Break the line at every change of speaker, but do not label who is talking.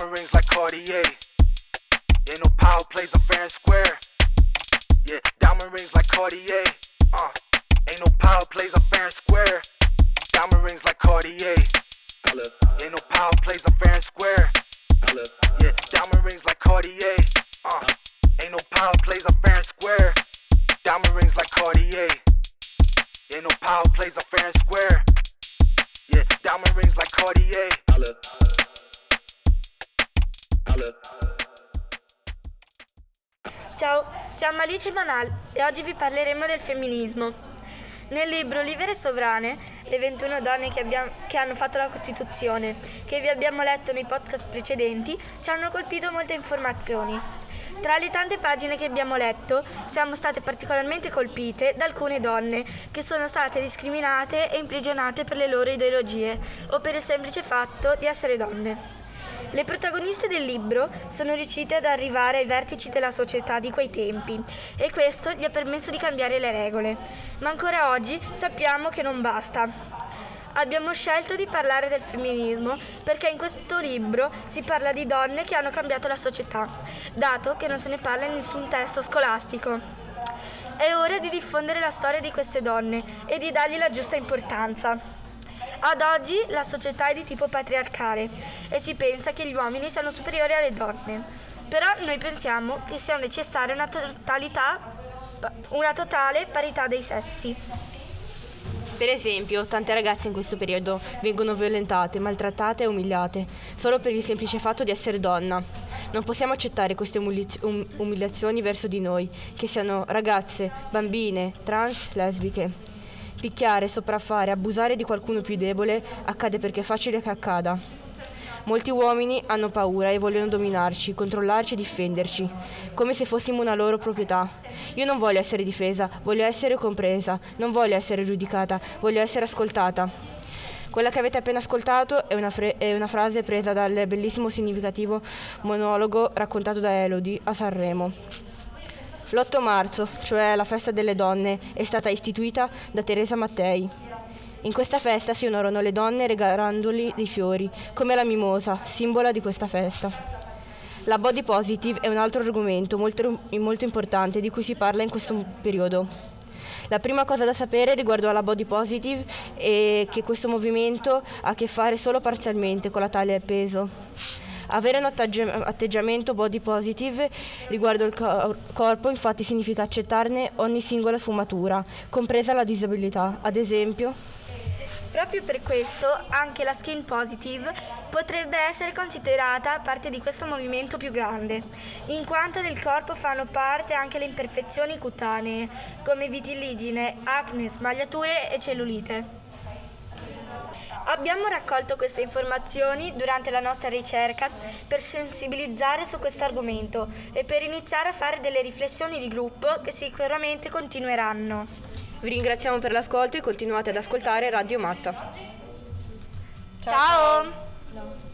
diamond rings like Cartier. Ain't no power plays are fair and square. Yeah, diamond rings like Cartier. Uh, ain't no power plays are fair and square. Diamond rings like Cartier. Ain't no power plays are fair and square. Yeah, diamond rings like Cartier. Uh, ain't no power plays are fair and square. Diamond rings like Cartier. Ain't no power plays are fair and square. Yeah, diamond rings like Cartier.
Ciao, siamo Alice Manal e oggi vi parleremo del femminismo. Nel libro Libere e Sovrane, le 21 donne che, abbiamo- che hanno fatto la Costituzione, che vi abbiamo letto nei podcast precedenti, ci hanno colpito molte informazioni. Tra le tante pagine che abbiamo letto, siamo state particolarmente colpite da alcune donne che sono state discriminate e imprigionate per le loro ideologie o per il semplice fatto di essere donne. Le protagoniste del libro sono riuscite ad arrivare ai vertici della società di quei tempi e questo gli ha permesso di cambiare le regole. Ma ancora oggi sappiamo che non basta. Abbiamo scelto di parlare del femminismo perché in questo libro si parla di donne che hanno cambiato la società, dato che non se ne parla in nessun testo scolastico. È ora di diffondere la storia di queste donne e di dargli la giusta importanza. Ad oggi la società è di tipo patriarcale e si pensa che gli uomini siano superiori alle donne. Però noi pensiamo che sia necessaria una, una totale parità dei sessi.
Per esempio, tante ragazze in questo periodo vengono violentate, maltrattate e umiliate solo per il semplice fatto di essere donna. Non possiamo accettare queste um- umiliazioni verso di noi, che siano ragazze, bambine, trans, lesbiche. Picchiare, sopraffare, abusare di qualcuno più debole accade perché è facile che accada. Molti uomini hanno paura e vogliono dominarci, controllarci e difenderci, come se fossimo una loro proprietà. Io non voglio essere difesa, voglio essere compresa, non voglio essere giudicata, voglio essere ascoltata. Quella che avete appena ascoltato è una, fre- è una frase presa dal bellissimo significativo monologo raccontato da Elodie a Sanremo. L'8 marzo, cioè la festa delle donne, è stata istituita da Teresa Mattei. In questa festa si onorano le donne regalandoli dei fiori, come la mimosa, simbolo di questa festa. La body positive è un altro argomento molto, molto importante di cui si parla in questo periodo. La prima cosa da sapere riguardo alla body positive è che questo movimento ha a che fare solo parzialmente con la taglia e il peso. Avere un atteggi- atteggiamento body positive riguardo il cor- corpo infatti significa accettarne ogni singola sfumatura, compresa la disabilità. Ad esempio,
Proprio per questo anche la skin positive potrebbe essere considerata parte di questo movimento più grande, in quanto del corpo fanno parte anche le imperfezioni cutanee, come vitiligine, acne, smagliature e cellulite. Abbiamo raccolto queste informazioni durante la nostra ricerca per sensibilizzare su questo argomento e per iniziare a fare delle riflessioni di gruppo che sicuramente continueranno.
vi ringraziamo per l'ascolto e continuate ad ascoltare Radio Matta.
Ciao!